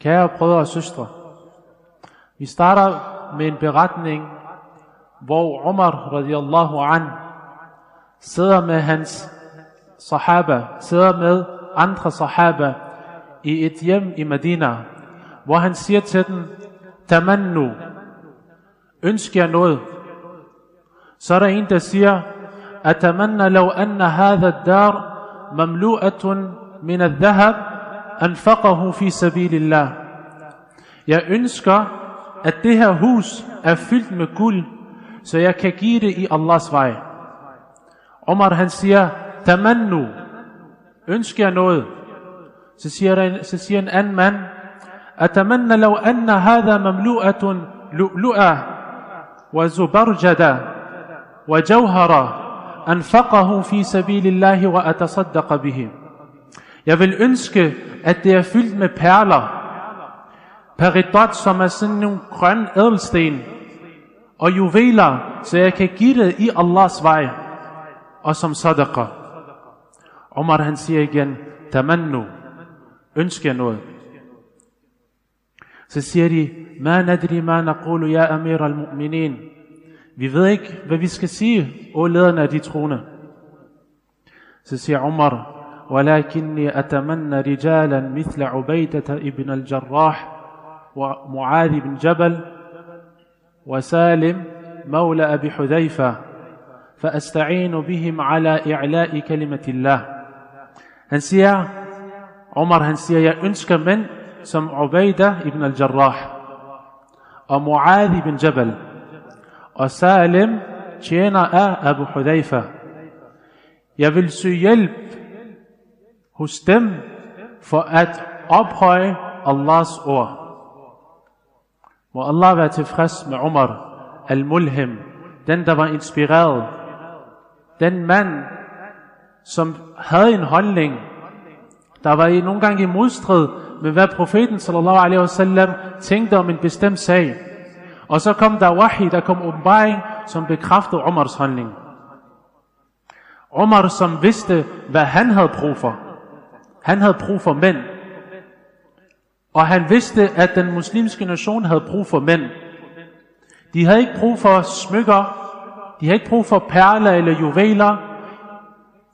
Kære brødre og søstre, vi starter med en beretning, hvor Umar radiyallahu an sidder med hans sahaba, sidder med andre sahaba i et hjem i Medina, hvor han siger til dem, tamannu, ønsker jeg noget. Så er der en, der siger, atamanna law anna hadha ad-dar mamlu'atun min al-dhahab anfaqahu fi sabilillah. Jeg ønsker, at det her hus er fyldt med guld, så jeg kan give det i Allahs vej. Omar han siger, tamannu, ønsk jer noget. Så siger, der, så siger en anden mand, atamanna law anna hadha mamlu'atun lu'lu'a wa zubarjada wa jawhara anfaqahu fi sabilillahi wa atasaddaqa bihi. Jeg vil ønske, at det er fyldt med perler, peridot, som er sådan nogle grønne ædelsten, og juveler, så jeg kan give det i Allahs vej, og som sadaqa. Omar han siger igen, tamannu, ønsk jer noget. Så siger de, ma nadri ma naqulu ya amir al-mu'minin. Vi ved ikke, hvad vi skal sige, o lederne af de troende. Så siger Umar, ولكني أتمنى رجالا مثل عبيدة ابن الجراح ومعاذ بن جبل وسالم مولى أبي حذيفة فأستعين بهم على إعلاء كلمة الله. هنسيا عمر هنسيا ينشك من؟ سم عبيدة ابن الجراح ومعاذ بن جبل وسالم تشينا أبو حذيفة. يبلسو يلب hos dem for at ophøje Allahs ord. Må Allah være tilfreds med Umar al-Mulhim, den der var inspireret, den mand, som havde en holdning, der var i nogle gange i modstrid med hvad profeten sallallahu alaihi wasallam tænkte om en bestemt sag. Og så kom der wahi, der kom åbenbaring, som bekræftede Umars handling. Umar, som vidste, hvad han havde brug for. Han havde brug for mænd. Og han vidste, at den muslimske nation havde brug for mænd. De havde ikke brug for smykker. De havde ikke brug for perler eller juveler.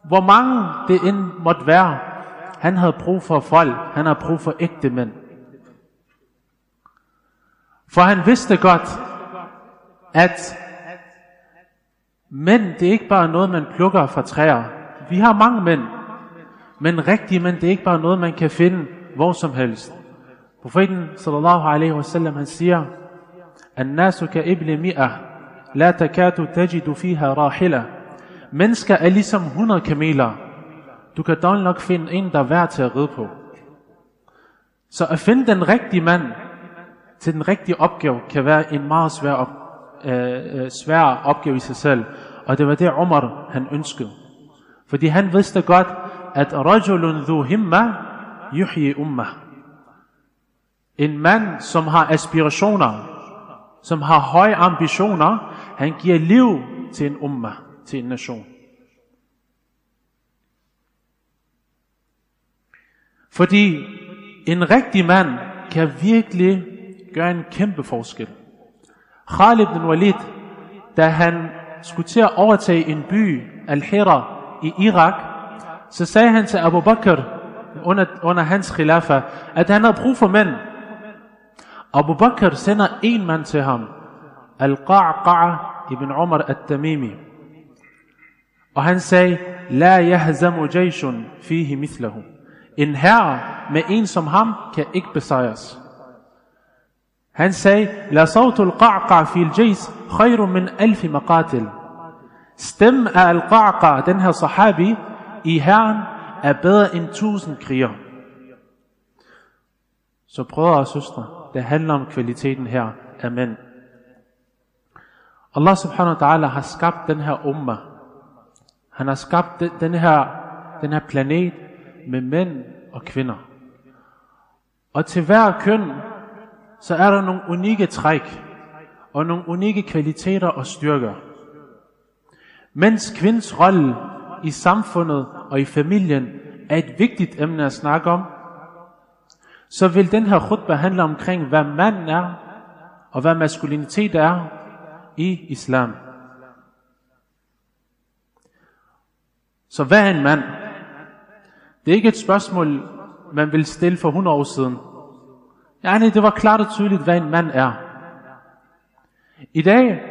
Hvor mange det end måtte være. Han havde brug for folk. Han havde brug for ægte mænd. For han vidste godt, at mænd, det er ikke bare noget, man plukker fra træer. Vi har mange mænd. Men rigtig mand, det er ikke bare noget, man kan finde hvor som helst. Profeten sallallahu alaihi wasallam, han siger, An-nasu ka ibli mi'ah, la takatu tajidu fiha rahila. Mennesker er ligesom 100 kameler. Du kan dog nok finde en, der er værd til at ride på. Så at finde den rigtige mand til den rigtige opgave, kan være en meget svær, op, øh, øh svær opgave i sig selv. Og det var det, Umar han ønskede. Fordi han vidste godt, at rajulun dhu himma yuhyi ummah. En mand, som har aspirationer, som har høje ambitioner, han giver liv til en umma, til en nation. Fordi en rigtig mand kan virkelig gøre en kæmpe forskel. Khalid bin Walid, da han skulle til at overtage en by, Al-Hira, i Irak, så sagde han til Abu Bakr, under, under hans khilafa, at han havde brug for mænd. Abu Bakr sender en mand til ham, Al-Qa'qa'a ibn Umar al-Tamimi. Og han sagde, La yahzamu jayshun fihi mithlahu. En herre med en som ham kan ikke besejres. Han sagde, La sawtul qaqa fi al-jays khayrun min alf maqatil. Stem af al-Qaqa, den her sahabi, i herren er bedre end tusind kriger. Så brødre og søstre, det handler om kvaliteten her af mænd. Allah subhanahu wa ta'ala har skabt den her umma. Han har skabt den her, den her planet med mænd og kvinder. Og til hver køn, så er der nogle unikke træk, og nogle unikke kvaliteter og styrker. Mens kvinds rolle i samfundet og i familien er et vigtigt emne at snakke om, så vil den her khutba handle omkring, hvad mand er, og hvad maskulinitet er i islam. Så hvad er en mand? Det er ikke et spørgsmål, man vil stille for 100 år siden. Ja, nej, det var klart og tydeligt, hvad en mand er. I dag,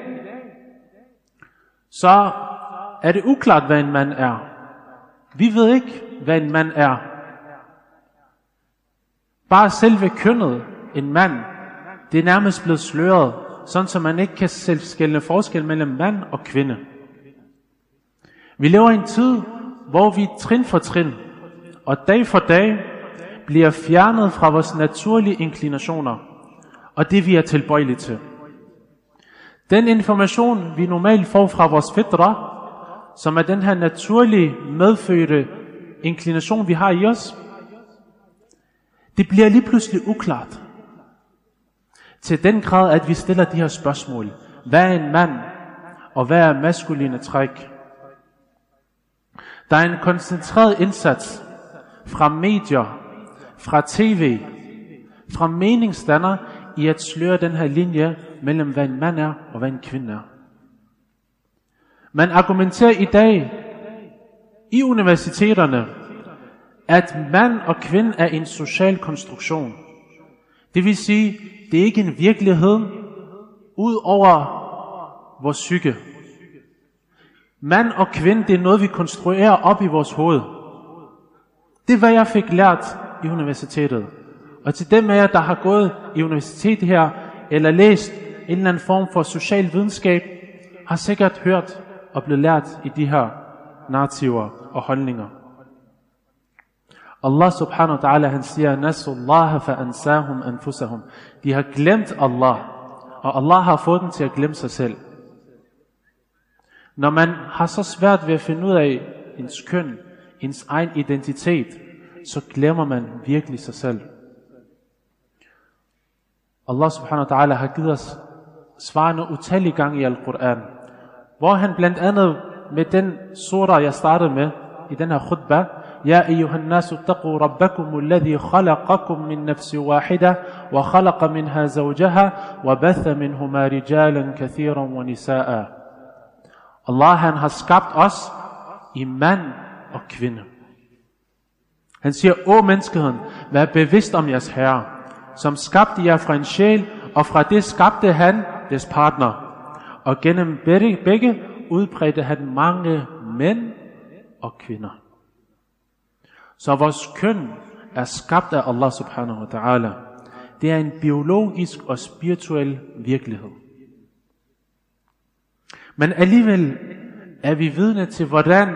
så er det uklart, hvad en mand er. Vi ved ikke, hvad en mand er. Bare selve kønnet, en mand, det er nærmest blevet sløret, sådan så man ikke kan selv skælne forskel mellem mand og kvinde. Vi lever i en tid, hvor vi trin for trin og dag for dag bliver fjernet fra vores naturlige inklinationer og det vi er tilbøjelige til. Den information, vi normalt får fra vores fædre, som er den her naturlige, medfødte inklination, vi har i os, det bliver lige pludselig uklart. Til den grad, at vi stiller de her spørgsmål. Hvad er en mand, og hvad er maskuline træk? Der er en koncentreret indsats fra medier, fra tv, fra meningsdanner i at sløre den her linje mellem hvad en mand er og hvad en kvinde er. Man argumenterer i dag i universiteterne, at mand og kvinde er en social konstruktion. Det vil sige, det er ikke en virkelighed ud over vores psyke. Mand og kvinde, det er noget, vi konstruerer op i vores hoved. Det er, hvad jeg fik lært i universitetet. Og til dem af jer, der har gået i universitet her, eller læst en eller anden form for social videnskab, har sikkert hørt og blev lært i de her narrativer og holdninger. Allah subhanahu wa ta'ala han siger, Nasullah fa ansahum anfusahum. De har glemt Allah, og Allah har fået dem til at glemme sig selv. Når man har så svært ved at finde ud af ens køn, ens egen identitet, så glemmer man virkelig sig selv. Allah subhanahu wa ta'ala har givet os svarene utallige gange i Al-Quran, hvor han blandt andet med den surah, jeg startede med i den her khutbah, يا أيها الناس اتقوا ربكم الذي خلقكم من نفس واحدة وخلق منها زوجها وبث منهما رجالا كثيرا ونساء Allah han har skabt os i mand og kvinde. Han siger, Å menneskeheden, vær bevidst om jeres herre, som skabte jer fra en sjæl, og fra det skabte han des partner. Og gennem begge udbredte han mange mænd og kvinder. Så vores køn er skabt af Allah subhanahu wa ta'ala. Det er en biologisk og spirituel virkelighed. Men alligevel er vi vidne til, hvordan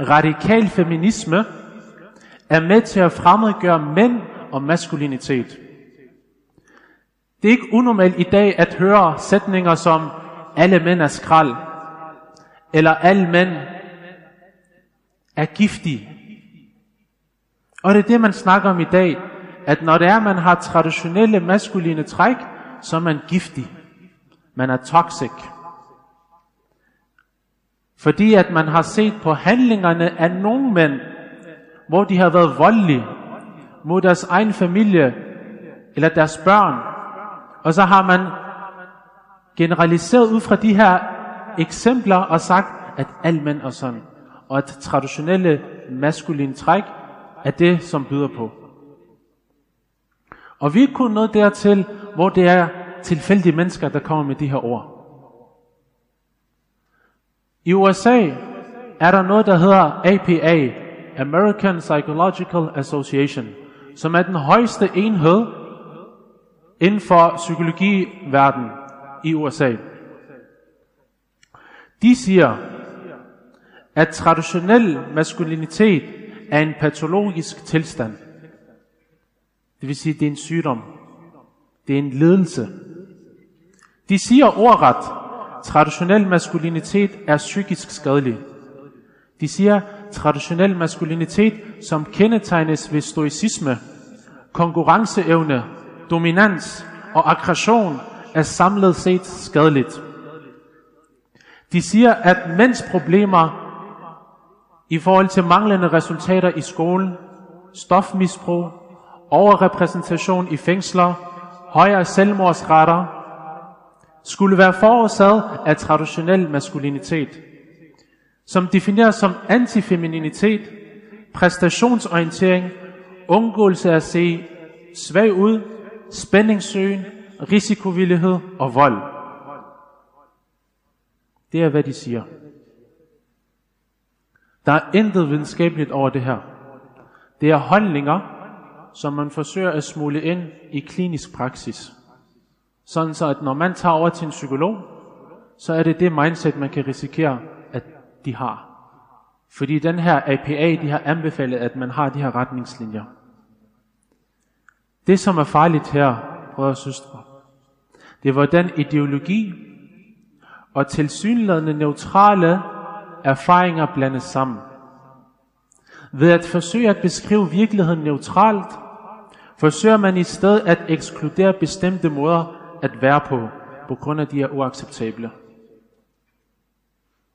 radikal feminisme er med til at fremmedgøre mænd og maskulinitet. Det er ikke unormalt i dag at høre sætninger som, alle mænd er skrald, eller alle mænd er giftige, og det er det, man snakker om i dag, at når det er, man har traditionelle maskuline træk, så er man giftig. Man er toxic. Fordi at man har set på handlingerne af nogle mænd, hvor de har været voldelige mod deres egen familie eller deres børn. Og så har man generaliseret ud fra de her eksempler og sagt, at alle mænd er sådan. Og at traditionelle maskuline træk er det, som byder på. Og vi er kun nået dertil, hvor det er tilfældige mennesker, der kommer med de her ord. I USA er der noget, der hedder APA, American Psychological Association, som er den højeste enhed inden for psykologiverdenen i USA. De siger, at traditionel maskulinitet er en patologisk tilstand. Det vil sige, at det er en sygdom. Det er en ledelse. De siger ordret, traditionel maskulinitet er psykisk skadelig. De siger, traditionel maskulinitet, som kendetegnes ved stoicisme, konkurrenceevne, dominans og aggression, er samlet set skadeligt. De siger, at mænds problemer i forhold til manglende resultater i skolen, stofmisbrug overrepræsentation i fængsler, højere selvmordsretter, skulle være forårsaget af traditionel maskulinitet, som defineres som antifemininitet, præstationsorientering, undgåelse af at se svag ud, spændingssøgen, risikovillighed og vold. Det er, hvad de siger. Der er intet videnskabeligt over det her. Det er holdninger, som man forsøger at smule ind i klinisk praksis. Sådan så, at når man tager over til en psykolog, så er det det mindset, man kan risikere, at de har. Fordi den her APA, de har anbefalet, at man har de her retningslinjer. Det, som er farligt her, brødre og søstre, det er, hvordan ideologi og tilsyneladende neutrale erfaringer blandes sammen. Ved at forsøge at beskrive virkeligheden neutralt, forsøger man i stedet at ekskludere bestemte måder at være på, på grund af de er uacceptable.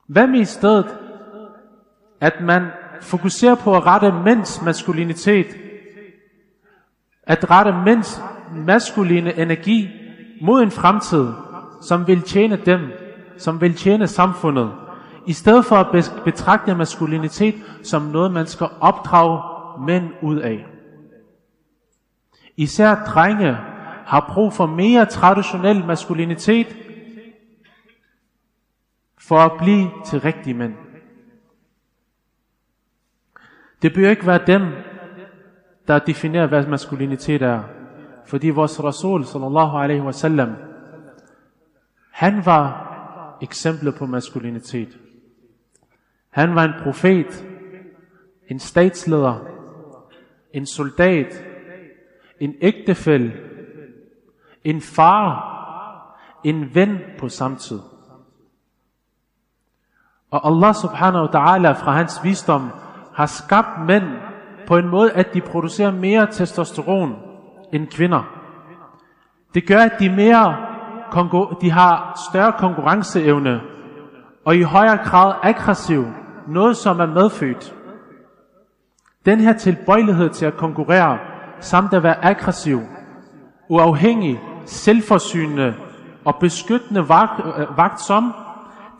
Hvad med i stedet, at man fokuserer på at rette mænds maskulinitet, at rette mænds maskuline energi mod en fremtid, som vil tjene dem, som vil tjene samfundet, i stedet for at betragte maskulinitet som noget, man skal opdrage mænd ud af. Især drenge har brug for mere traditionel maskulinitet for at blive til rigtige mænd. Det bør ikke være dem, der definerer, hvad maskulinitet er. Fordi vores Rasul, sallallahu alaihi wasallam, han var eksemplet på maskulinitet. Han var en profet, en statsleder, en soldat, en ægtefælle, en far, en ven på samme tid. Og Allah subhanahu wa ta'ala fra hans visdom har skabt mænd på en måde, at de producerer mere testosteron end kvinder. Det gør, at de, mere, de har større konkurrenceevne og i højere grad aggressiv, noget som er medfødt. Den her tilbøjelighed til at konkurrere, samt at være aggressiv, uafhængig, selvforsynende og beskyttende vagt, øh, vagt som,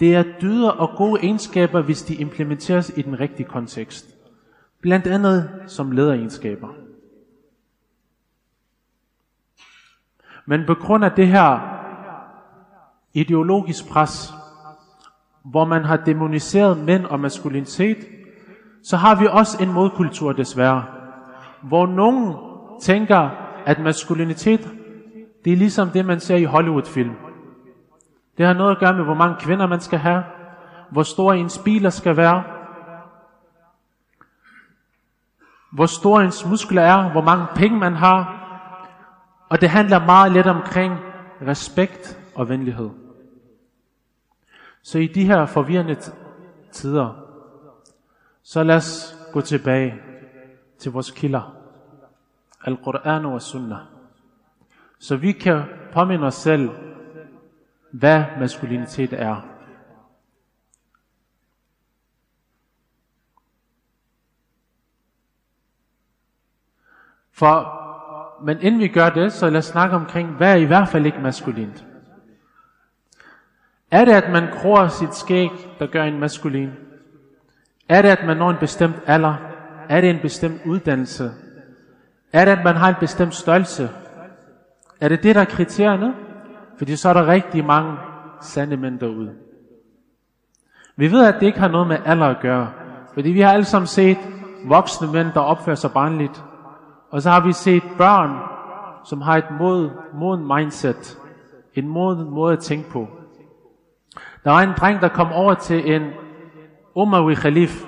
det er dyder og gode egenskaber, hvis de implementeres i den rigtige kontekst. Blandt andet som lederegenskaber. Men på grund af det her ideologisk pres, hvor man har demoniseret mænd og maskulinitet, så har vi også en modkultur desværre, hvor nogen tænker, at maskulinitet, det er ligesom det, man ser i Hollywood-film. Det har noget at gøre med, hvor mange kvinder man skal have, hvor stor ens biler skal være, hvor stor ens muskler er, hvor mange penge man har. Og det handler meget lidt omkring respekt og venlighed. Så i de her forvirrende tider, så lad os gå tilbage til vores kilder. Al-Quran og Sunnah. Så vi kan påminde os selv, hvad maskulinitet er. For, men inden vi gør det, så lad os snakke omkring, hvad er i hvert fald ikke maskulint. Er det, at man gror sit skæg, der gør en maskulin? Er det, at man når en bestemt alder? Er det en bestemt uddannelse? Er det, at man har en bestemt størrelse? Er det det, der er kriterierne? Fordi så er der rigtig mange sande mænd derude. Vi ved, at det ikke har noget med alder at gøre. Fordi vi har alle sammen set voksne mænd, der opfører sig barnligt. Og så har vi set børn, som har et mod, moden mindset. En moden måde at tænke på. Der var en dreng, der kom over til en Umawi khalif,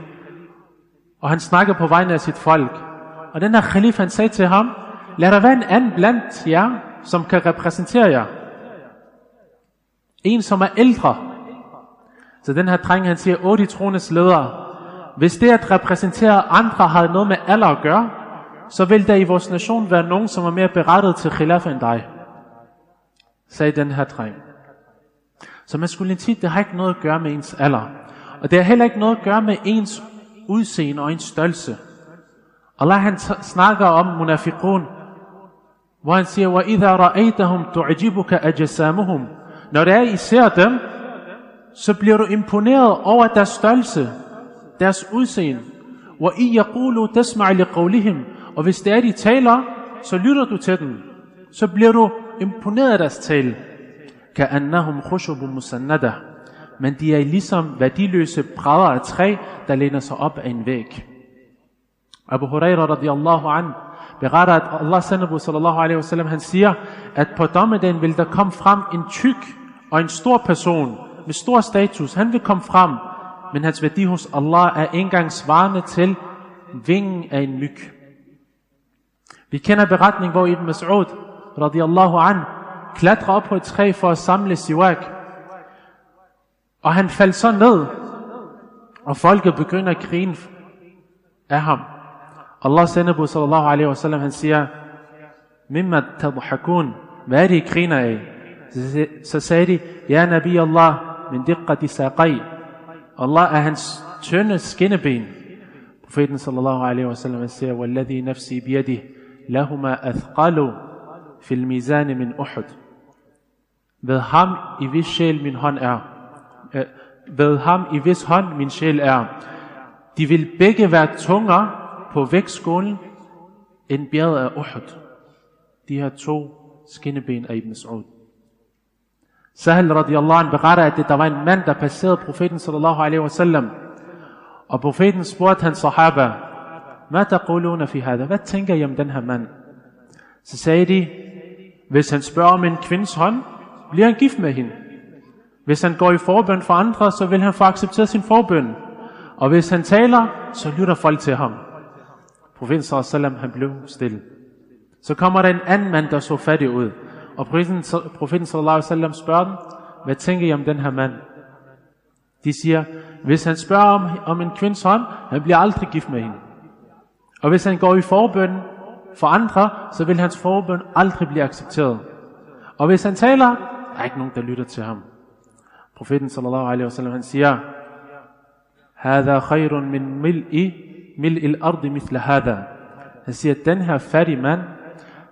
og han snakkede på vegne af sit folk. Og den her khalif, han sagde til ham, lad der være en anden blandt jer, som kan repræsentere jer. En, som er ældre. Så den her dreng, han siger, åh, de troendes ledere, hvis det at repræsentere andre har noget med alder at gøre, så vil der i vores nation være nogen, som er mere berettet til khilaf end dig, sagde den her dreng. Så maskulinitet, det har ikke noget at gøre med ens alder. Og det har heller ikke noget at gøre med ens udseende og ens størrelse. Allah han snakker om munafiqun, hvor han siger, وَإِذَا رَأَيْتَهُمْ تُعْجِبُكَ أَجَسَامُهُمْ Når det er, I ser dem, så bliver du imponeret over deres størrelse, deres udseende. وَإِي يَقُولُوا تَسْمَعِ لِقَوْلِهِمْ og hvis det er, de taler, så lytter du til dem. Så bliver du imponeret af deres tale. Ka'annahum khushubun musannada. Men de er ligesom værdiløse brædder af træ, der læner sig op af en væg. Abu Huraira radiyallahu an beretter, at Allah sender sallallahu alaihi wasallam, han siger, at på dommedagen vil der komme frem en tyk og en stor person med stor status. Han vil komme frem, men hans værdi hos Allah er ikke engang svarende til vingen af en myg. Vi kender beretning, hvor Ibn Mas'ud radiyallahu an klatrer op på et træ for at samle siwak. Og han faldt så ned, og folket begynder at grine af ham. Allah sender sallallahu alaihi wasallam, han siger, Mimma tadhakun, hvad er det, I griner af? Så sagde de, Ja Nabi Allah, min diqqati saqai. Allah er hans tynde skinneben. Profeten sallallahu alaihi wasallam han siger, Walladhi nafsi biyadih, lahuma athqalu fil mizan min Uhud. Ved ham i vis sjæl min hånd er. Ved ham i vis hånd min sjæl er. De vil begge være tungere på vægtskålen end bjerget af Uhud. De her to skinneben af Ibn Saud. Sahel radiyallahu anh beretter, at der var en mand, der passerede profeten sallallahu alaihi wasallam. Og profeten spurgte hans sahaba, hvad taquluna fi hada? Hvad tænker I om den her mand? Så sagde de, hvis han spørger om en kvindes hånd, bliver han gift med hende. Hvis han går i forbøn for andre, så vil han få accepteret sin forbøn. Og hvis han taler, så lytter folk til ham. Profeten sallam, han blev stille. Så kommer der en anden mand, der så fattig ud. Og profeten sallallahu sallam spørger dem, hvad tænker I om den her mand? De siger, hvis han spørger om, om en kvindes hånd, han bliver aldrig gift med hende. Og hvis han går i forbøn for andre, så vil hans forbøn aldrig blive accepteret. Og hvis han taler, der er ikke nogen, der lytter til ham. Profeten sallallahu alaihi wasallam, han siger, Hada khayrun min mil'i mil'il ardi mithla hada. Han siger, at den her fattige mand,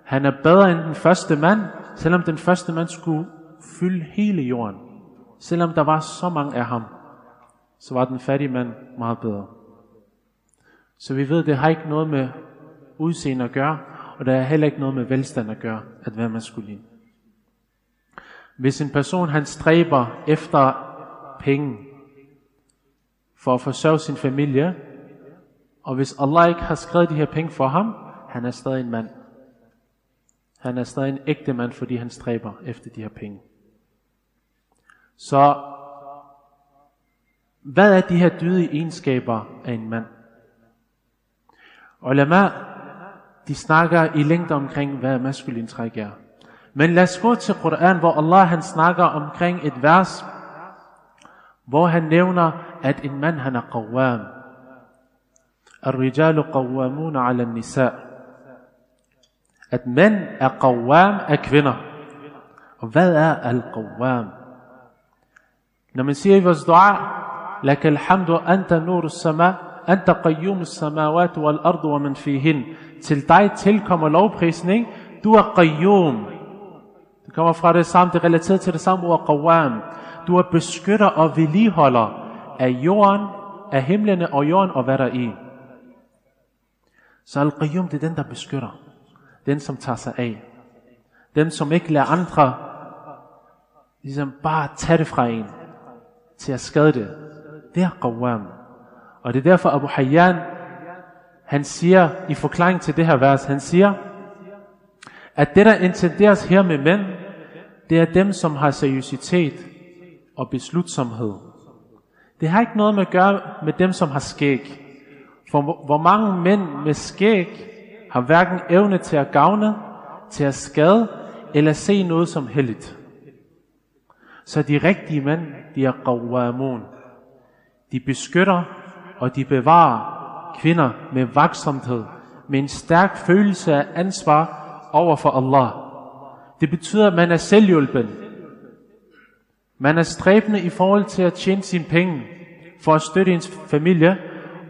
han er bedre end den første mand, selvom den første mand skulle fylde hele jorden. Selvom der var så mange af ham, så var den fattige mand meget bedre. Så vi ved, det har ikke noget med udseende at gøre, og der er heller ikke noget med velstand at gøre, at være maskulin. Hvis en person han stræber efter penge for at forsørge sin familie, og hvis Allah ikke har skrevet de her penge for ham, han er stadig en mand. Han er stadig en ægte mand, fordi han stræber efter de her penge. Så hvad er de her dydige egenskaber af en mand? Ulama, de snakker i længde omkring, hvad maskulin træk er. Men lad os gå til Koran, hvor Allah han snakker omkring et vers, hvor han nævner, at en mand han er qawwam. الرجال قوامون على النساء at mænd er qawwam af kvinder. Og hvad er al-qawwam? Når man siger i vores dua, لك الحمد أنت نور السماء أنت قيوم السماوات والأرض ومن فيهن til dig tilkommer lovprisning du er qayyum det kommer fra det samme det er relateret til det samme ord qawwam du er beskytter og vedligeholder af jorden af himlene og jorden og hvad der er i så Al-Qayyum, det er den, der beskytter. Den, som tager sig af. Den, som ikke lader andre ligesom bare tage det fra en til at skade det. Det er Qawwam. og det er derfor Abu Hayyan, han siger i forklaring til det her vers, han siger, at det der intenderes her med mænd, det er dem, som har seriøsitet og beslutsomhed. Det har ikke noget med at gøre med dem, som har skæg. For hvor mange mænd med skæg har hverken evne til at gavne, til at skade, eller se noget som heldigt. Så de rigtige mænd, de er qawwamun. De beskytter og de bevarer kvinder med vaksomhed, med en stærk følelse af ansvar over for Allah. Det betyder, at man er selvhjulpen. Man er stræbende i forhold til at tjene sine penge for at støtte ens familie,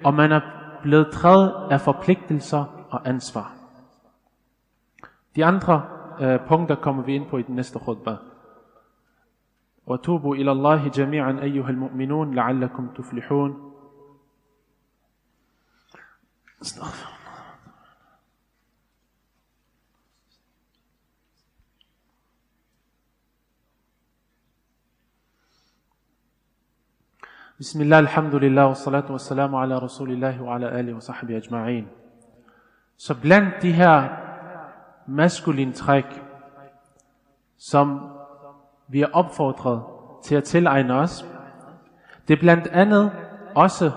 og man er blevet træet af forpligtelser og ansvar. De andre øh, punkter kommer vi ind på i den næste khutbah. وتوبوا إلى الله جميعا أيها المؤمنون لعلكم تفلحون استغفر بسم الله الحمد لله والصلاة والسلام على رسول الله وعلى آله وصحبه أجمعين Så blandt de her maskuline træk, som vi er opfordret til at tilegne os, det er blandt andet også,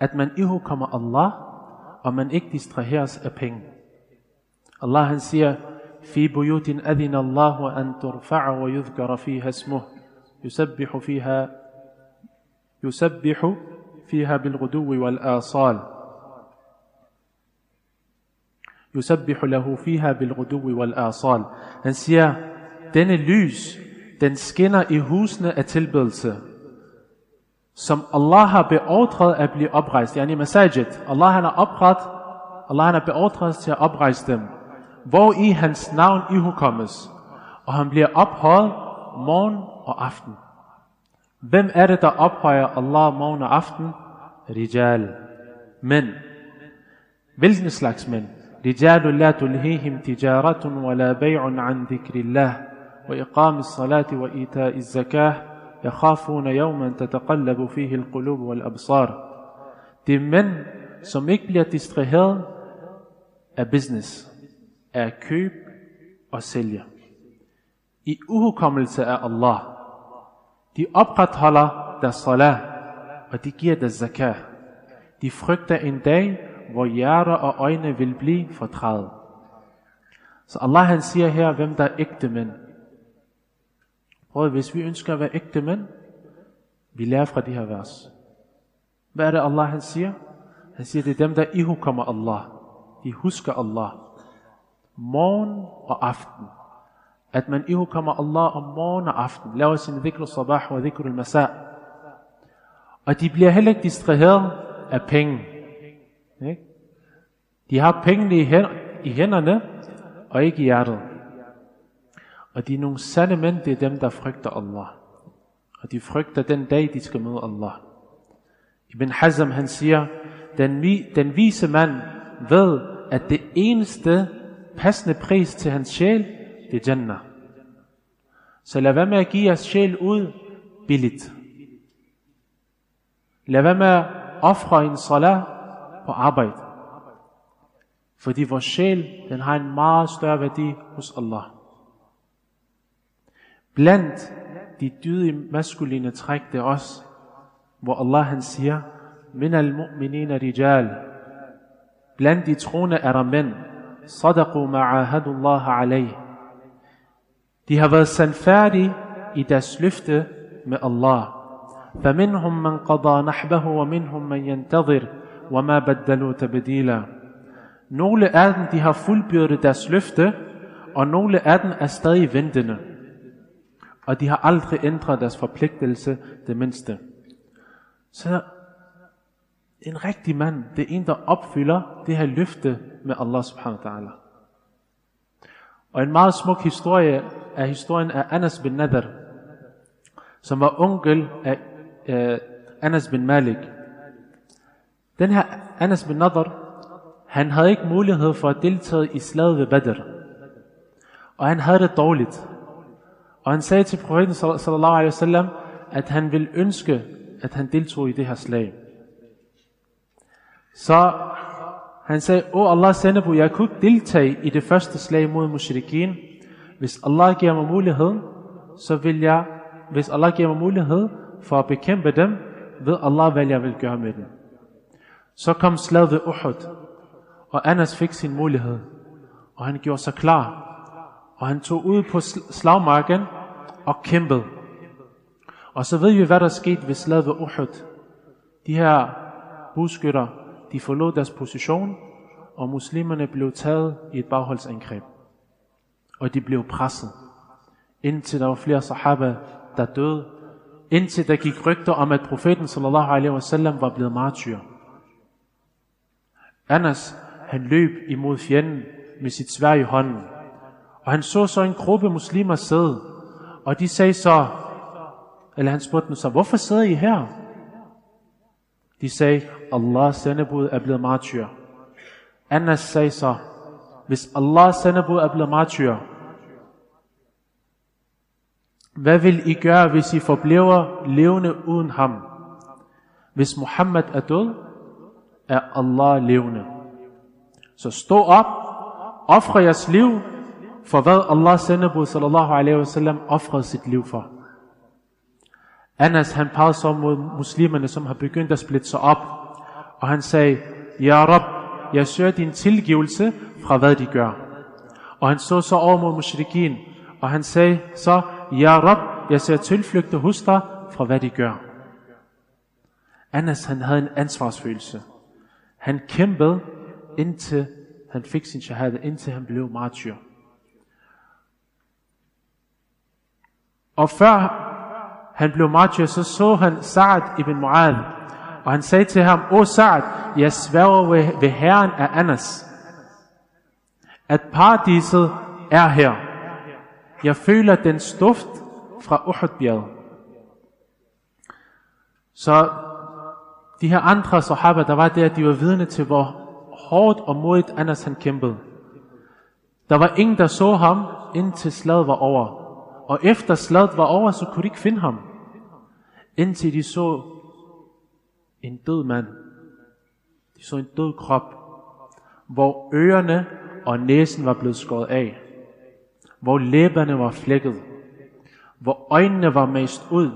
at man kommer Allah, og man ikke distraheres af penge. Allah han siger, في بيوت أذن الله أن ترفع ويذكر فيها اسمه يسبح فيها يسبح فيها بالغدو والآصال يسبح له فيها بالغدو والآصال Han siger, denne lys, den skinner i husene af tilbedelse, som Allah har beordret at blive oprejst. Yani masajid. Allah han har opret, Allah han har beordret til at oprejse dem, hvor i hans navn ihukommes, og han bliver ophøjet morgen og aften. Hvem er det, der ophøjer Allah morgen og aften? Rijal. Men. Hvilken slags mænd? رجال لا تلهيهم تجارة ولا بيع عن ذكر الله وإقام الصلاة وإيتاء الزكاة يخافون يوما تتقلب فيه القلوب والأبصار Det er mænd, som ikke bliver distraheret af business, af køb og sælger. I uhukommelse af Allah. De opretholder deres salah, og de giver deres zakah. De frygter en dag, hvor hjerter og øjne vil blive fortrædet. Så Allah han siger her, hvem der er ægte mænd. Prøv hvis vi ønsker at være ægte mænd, vi lærer fra de her vers. Hvad er det Allah han siger? Han siger, det er dem, der ihu kommer Allah. De husker Allah. Morgen og aften. At man ihu kommer Allah om morgen og aften. Laver sin dhikr sabah og dhikr al-masa. Og de bliver heller ikke distraheret af penge. Ikke? De har pengene i hænderne, og ikke i hjertet. Og de er nogle sande mænd, det er dem, der frygter Allah. Og de frygter den dag, de skal møde Allah. Ibn Hazm, han siger, den, den vise mand ved, at det eneste passende pris til hans sjæl, det er Jannah. Så lad være med at give jeres sjæl ud billigt. Lad være med at ofre en salat på arbejde. Fordi vores sjæl, den har en meget større værdi hos Allah. Blandt de dydige maskuline træk, det er også, hvor Allah han siger, Min al-mu'minina rijal. Blandt de troende er der mænd, Sadaqu ma'ahadullah alayh. De har været sandfærdige i deres løfte med Allah. فمنهم من قضى نحبه ومنهم من ينتظر وما بدلوا تبديلا Nogle af dem, de har fuldbyrdet deres løfte, og nogle af dem er stadig ventende. Og de har aldrig ændret deres forpligtelse det mindste. Så en rigtig mand, det er en, der opfylder det her løfte med Allah subhanahu wa ta'ala. Og en meget smuk historie er historien af Anas bin Nadar, som var onkel af uh, Anas bin Malik. Den her Anas bin Nadar, han havde ikke mulighed for at deltage i slaget ved Badr. Og han havde det dårligt. Og han sagde til profeten sallallahu alaihi wasallam, at han ville ønske, at han deltog i det her slag. Så han sagde, Åh Allah sendebu, jeg kunne ikke deltage i det første slag mod mushrikin. Hvis Allah giver mig muligheden, så vil jeg, hvis Allah giver mig mulighed for at bekæmpe dem, ved Allah, hvad jeg vil gøre med dem. Så kom slaget ved Uhud, og Anas fik sin mulighed, og han gjorde sig klar, og han tog ud på slagmarken og kæmpede. Og så ved vi, hvad der skete ved slaget ved Uhud. De her buskytter, de forlod deres position, og muslimerne blev taget i et bagholdsangreb. Og de blev presset, indtil der var flere sahaba, der døde, indtil der gik rygter om, at profeten sallallahu alaihi wasallam var blevet martyr. Anas, han løb imod fjenden med sit svær i hånden. Og han så så en gruppe muslimer sidde, og de sagde så, eller han spurgte dem så, hvorfor sidder I her? De sagde, Allahs sendebud er blevet martyr. Anas sagde så, hvis Allahs sendebud er blevet martyr, hvad vil I gøre, hvis I forbliver levende uden ham? Hvis Muhammad er død, er Allah levende. Så stå op, ofre jeres liv for hvad Allah sendebud sallallahu alaihi wasallam offrede sit liv for. Anas han pegede så mod muslimerne, som har begyndt at splitte sig op, og han sagde, Ja Rab, jeg søger din tilgivelse fra hvad de gør. Og han så så over mod mushrikin, og han sagde så, Ja Rab, jeg ser tilflygte hos dig fra hvad de gør. Anas han havde en ansvarsfølelse. Han kæmpede indtil han fik sin shahada, indtil han blev martyr. Og før han blev martyr, så så han Sa'ad ibn Mu'ad, og han sagde til ham, O Sa'ad, jeg sværger ved, ved herren af Anas, at paradiset er her. Jeg føler den stuft fra Uhud-bjerget. Så de her andre sahaba, der var der, de var vidne til, hvor hårdt og modigt Anas han kæmpede. Der var ingen, der så ham, indtil slaget var over. Og efter slaget var over, så kunne de ikke finde ham. Indtil de så en død mand. De så en død krop, hvor ørerne og næsen var blevet skåret af. Hvor læberne var flækket. Hvor øjnene var mest ud.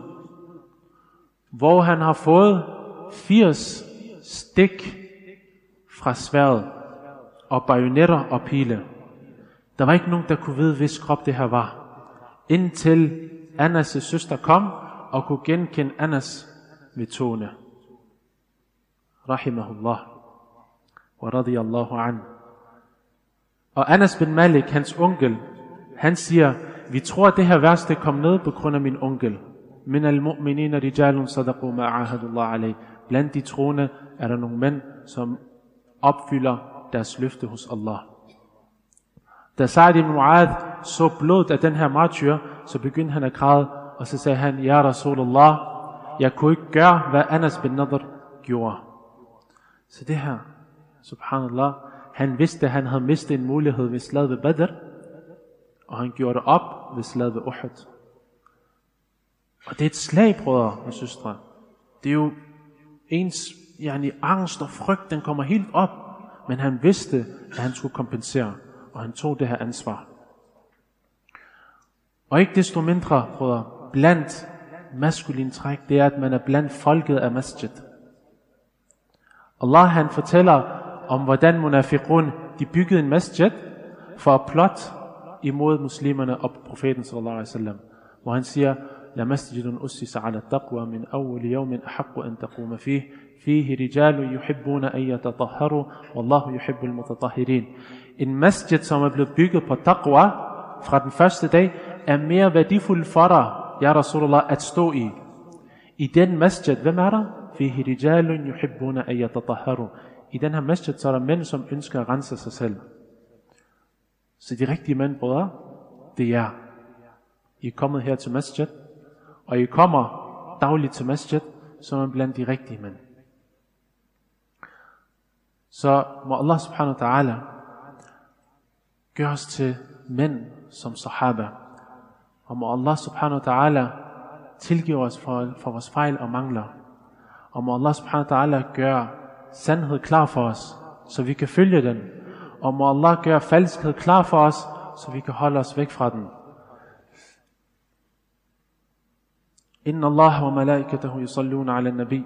Hvor han har fået 80 stik fra sværet og bajonetter og pile. Der var ikke nogen, der kunne vide, hvis krop det her var. Indtil Annas' søster kom og kunne genkende Anas ved tone. Rahimahullah. Wa radiyallahu an. Og Anas bin Malik, hans onkel, han siger, vi tror, at det her vers det kom ned på grund af min onkel. Min al-mu'minina rijalun sadaqu ma'ahadullah alayh. Blandt de troende er der nogle mænd, som opfylder deres løfte hos Allah. Da Sa'd ibn Mu'adh så blodet af den her martyr, så begyndte han at græde, og så sagde han, Ja Rasulullah, jeg kunne ikke gøre, hvad Anas bin Nadr gjorde. Så det her, subhanallah, han vidste, at han havde mistet en mulighed ved slaget ved Badr, og han gjorde det op ved slaget ved Uhud. Og det er et slag, brødre og søstre. Det er jo ens yani, angst og frygt, den kommer helt op. Men han vidste, at han skulle kompensere, og han tog det her ansvar. Og ikke desto mindre, brødre, blandt maskulin træk, det er, at man er blandt folket af masjid. Allah han fortæller om, hvordan munafiqun, de byggede en masjid for at plot imod muslimerne og profeten sallallahu alaihi wasallam, hvor han siger, la masjidun ussis ala taqwa min awwal yawmin ahqqu an taquma fih, fihi rijalun yuhibbuna an yatatahharu, wallahu yuhibbul mutatahhirin. En masjid, som er blevet bygget på taqwa fra den første dag, er mere værdifuld for dig, ja Rasulullah, at stå i. I den masjid, hvem er der? Fihi rijalun yuhibbuna ayyatataharu. I den her masjid, så er der mænd, som ønsker at rense sig selv. Så de rigtige mænd, brødre, det er jer. I er kommet her til masjid, og I kommer dagligt til masjid, som er blandt de rigtige mænd. Så må Allah subhanahu wa ta'ala gøre os til mænd som sahaba. Og må Allah subhanahu wa ta'ala tilgive os for, for vores fejl og mangler. Og må Allah subhanahu wa ta'ala gøre sandhed klar for os, så vi kan følge den. Og må Allah gøre falskhed klar for os, så vi kan holde os væk fra den. إن الله وملائكته يصلون على النبي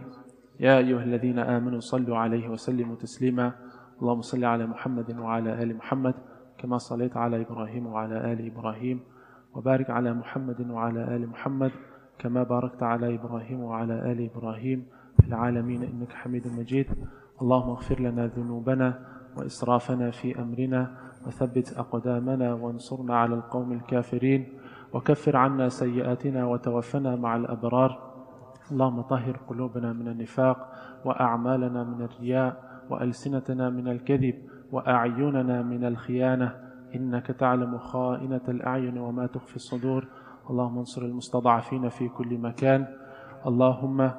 يا أيها الذين آمنوا صلوا عليه وسلموا تسليما اللهم صل على محمد وعلى آل محمد كما صليت على إبراهيم وعلى آل إبراهيم وبارك على محمد وعلى آل محمد كما باركت على إبراهيم وعلى آل إبراهيم في العالمين إنك حميد مجيد. اللهم اغفر لنا ذنوبنا وإسرافنا في أمرنا وثبت أقدامنا وانصرنا على القوم الكافرين وكفر عنا سيئاتنا وتوفنا مع الأبرار. اللهم طهر قلوبنا من النفاق وأعمالنا من الرياء وألسنتنا من الكذب وأعيننا من الخيانة. إنك تعلم خائنة الأعين وما تخفي الصدور. اللهم انصر المستضعفين في كل مكان. اللهم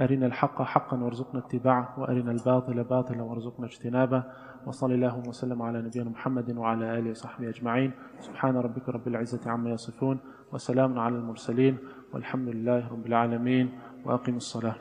أرنا الحق حقا وارزقنا اتباعه وأرنا الباطل باطلا وارزقنا اجتنابه. وصل اللهم وسلم على نبينا محمد وعلى آله وصحبه أجمعين. سبحان ربك رب العزة عما يصفون وسلام على المرسلين والحمد لله رب العالمين وأقم الصلاة.